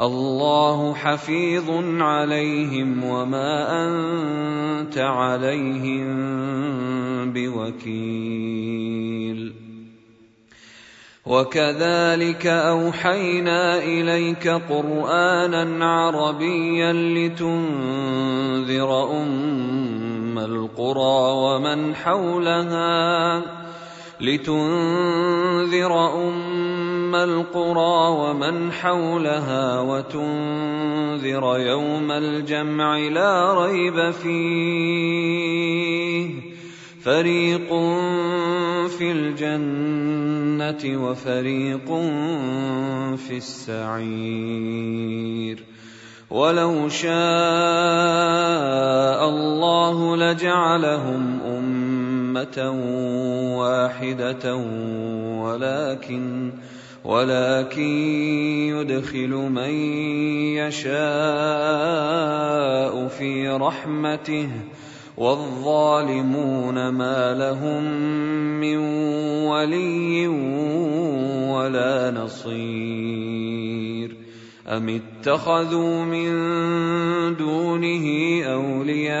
الله حفيظ عليهم وما أنت عليهم بوكيل. وكذلك أوحينا إليك قرآنا عربيا لتنذر أم القرى ومن حولها لتنذر أم القرى ومن حولها وتنذر يوم الجمع لا ريب فيه. فريق في الجنة وفريق في السعير. ولو شاء الله لجعلهم أمة واحدة ولكن ولكن يدخل من يشاء في رحمته والظالمون ما لهم من ولي ولا نصير أم اتخذوا من دونه أولياء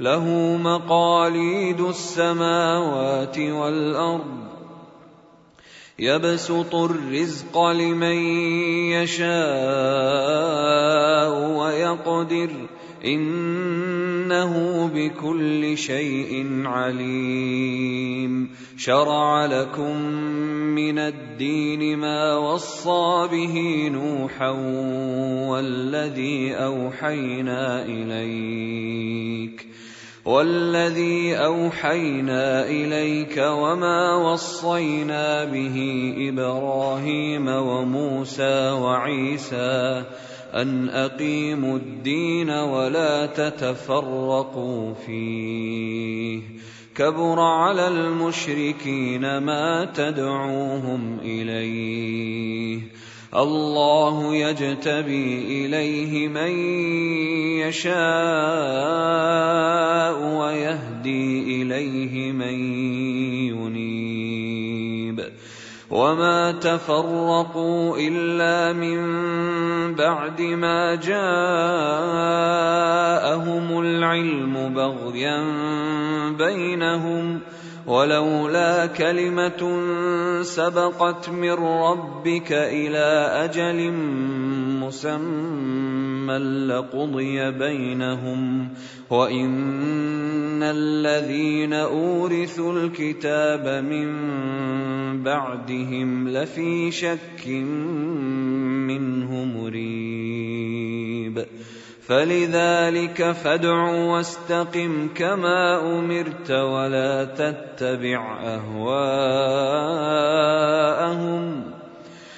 له مقاليد السماوات والأرض. يبسط الرزق لمن يشاء ويقدر. إنه بكل شيء عليم. شرع لكم من الدين ما وصى به نوحا والذي أوحينا إليك. والذي أوحينا إليك وما وصينا به إبراهيم وموسى وعيسى أن أقيموا الدين ولا تتفرقوا فيه. كبر على المشركين ما تدعوهم إليه. الله يجتبي إليه من يشاء ويهدي إليه من ينيب وما تفرقوا الا من بعد ما جاءهم العلم بغيا بينهم ولولا كلمه سبقت من ربك إلى أجل مسمى لقضي بينهم وإن الذين أورثوا الكتاب من بعدهم لفي شك منه مريب. فلذلك فادع واستقم كما أمرت ولا تتبع أهواءهم.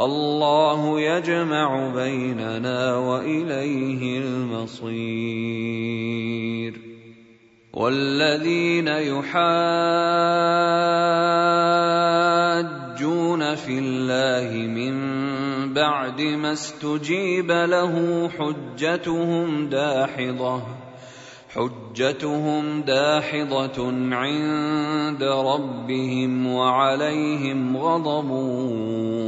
الله يجمع بيننا وإليه المصير. والذين يحاجون في الله من بعد ما استجيب له حجتهم داحضة حجتهم داحضة عند ربهم وعليهم غضب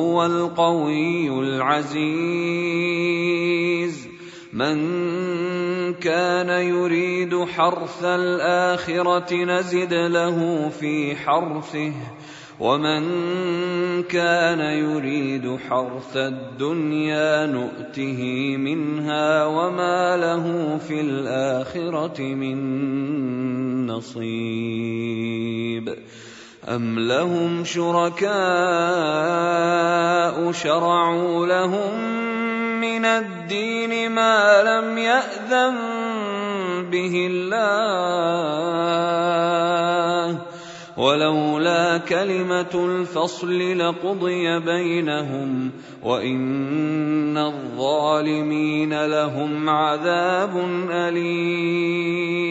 وهو القوي العزيز. من كان يريد حرث الآخرة نزد له في حرثه ومن كان يريد حرث الدنيا نؤته منها وما له في الآخرة من نصيب. ام لهم شركاء شرعوا لهم من الدين ما لم ياذن به الله ولولا كلمه الفصل لقضي بينهم وان الظالمين لهم عذاب اليم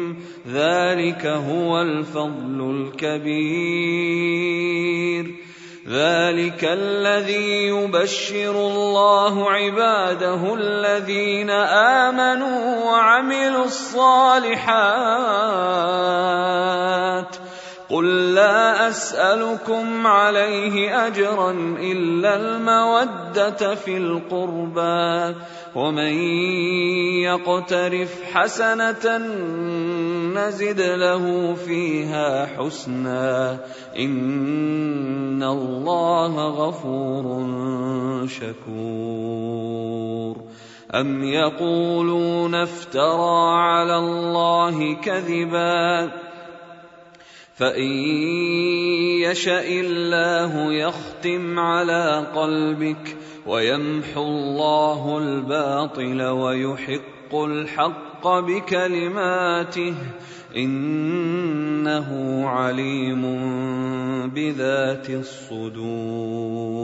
ذلك هو الفضل الكبير. ذلك الذي يبشر الله عباده الذين آمنوا وعملوا الصالحات. قل لا أسألكم عليه أجرا إلا المودة في القربى. ومن يقترف حسنة نزد له فيها حسنا. إن الله غفور شكور. أم يقولون افترى على الله كذبا؟ فإن يشأ الله يختم على قلبك ويمحو الله الباطل ويحق الحق بكلماته إنه عليم بذات الصدور.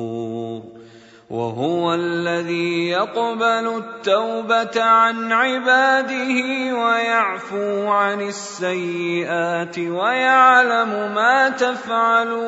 وهو الذي يقبل التوبة عن عباده ويعفو عن السيئات ويعلم ما تفعلون.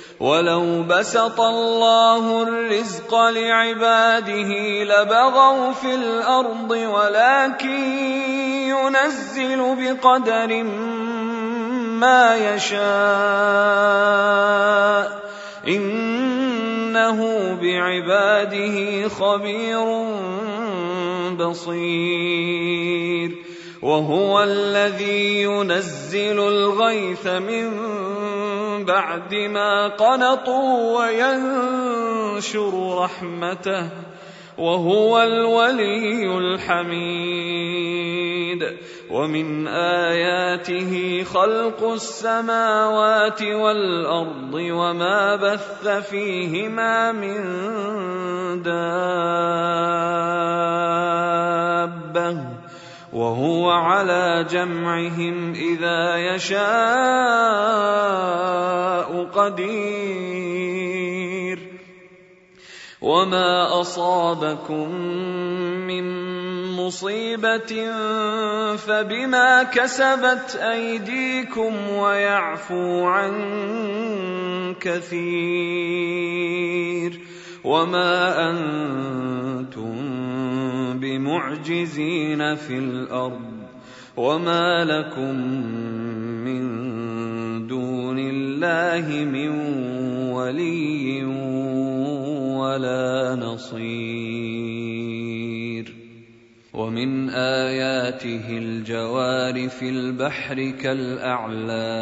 ولو بسط الله الرزق لعباده لبغوا في الأرض ولكن ينزل بقدر ما يشاء انه بعباده خبير بصير وهو الذي ينزل الغيث من بعد ما قنطوا وينشر رحمته وهو الولي الحميد. ومن آياته خلق السماوات والأرض وما بث فيهما من دابة. وهو على جمعهم إذا يشاء قدير. وما أصابكم من مصيبة فبما كسبت أيديكم ويعفو عن كثير. وما أنتم بمعجزين في الأرض وما لكم من دون الله من ولي ولا نصير ومن اياته الجوار في البحر كالاعلام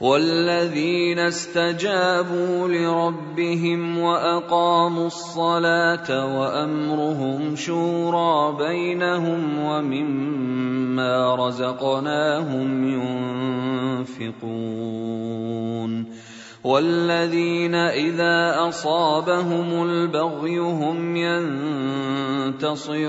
والذين استجابوا لربهم وأقاموا الصلاة وأمرهم شورى بينهم ومما رزقناهم ينفقون والذين إذا أصابهم البغي هم ينتصرون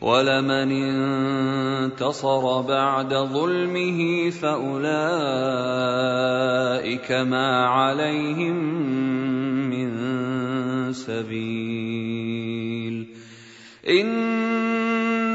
ولمن انتصر بعد ظلمه فأولئك ما عليهم من سبيل.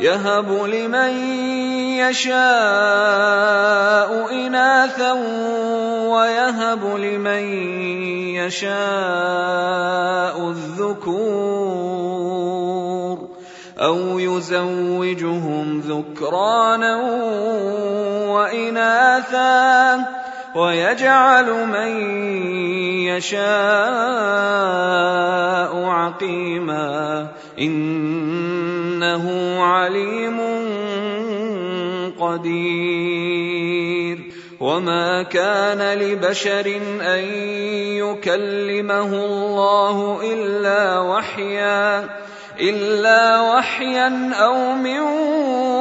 يهب لمن يشاء إناثا ويهب لمن يشاء الذكور أو يزوجهم ذكرانا وإناثا ويجعل من يشاء عقيما إنه عليم قدير. وما كان لبشر أن يكلمه الله إلا وحيا إلا وحيا أو من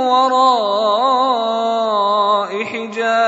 وراء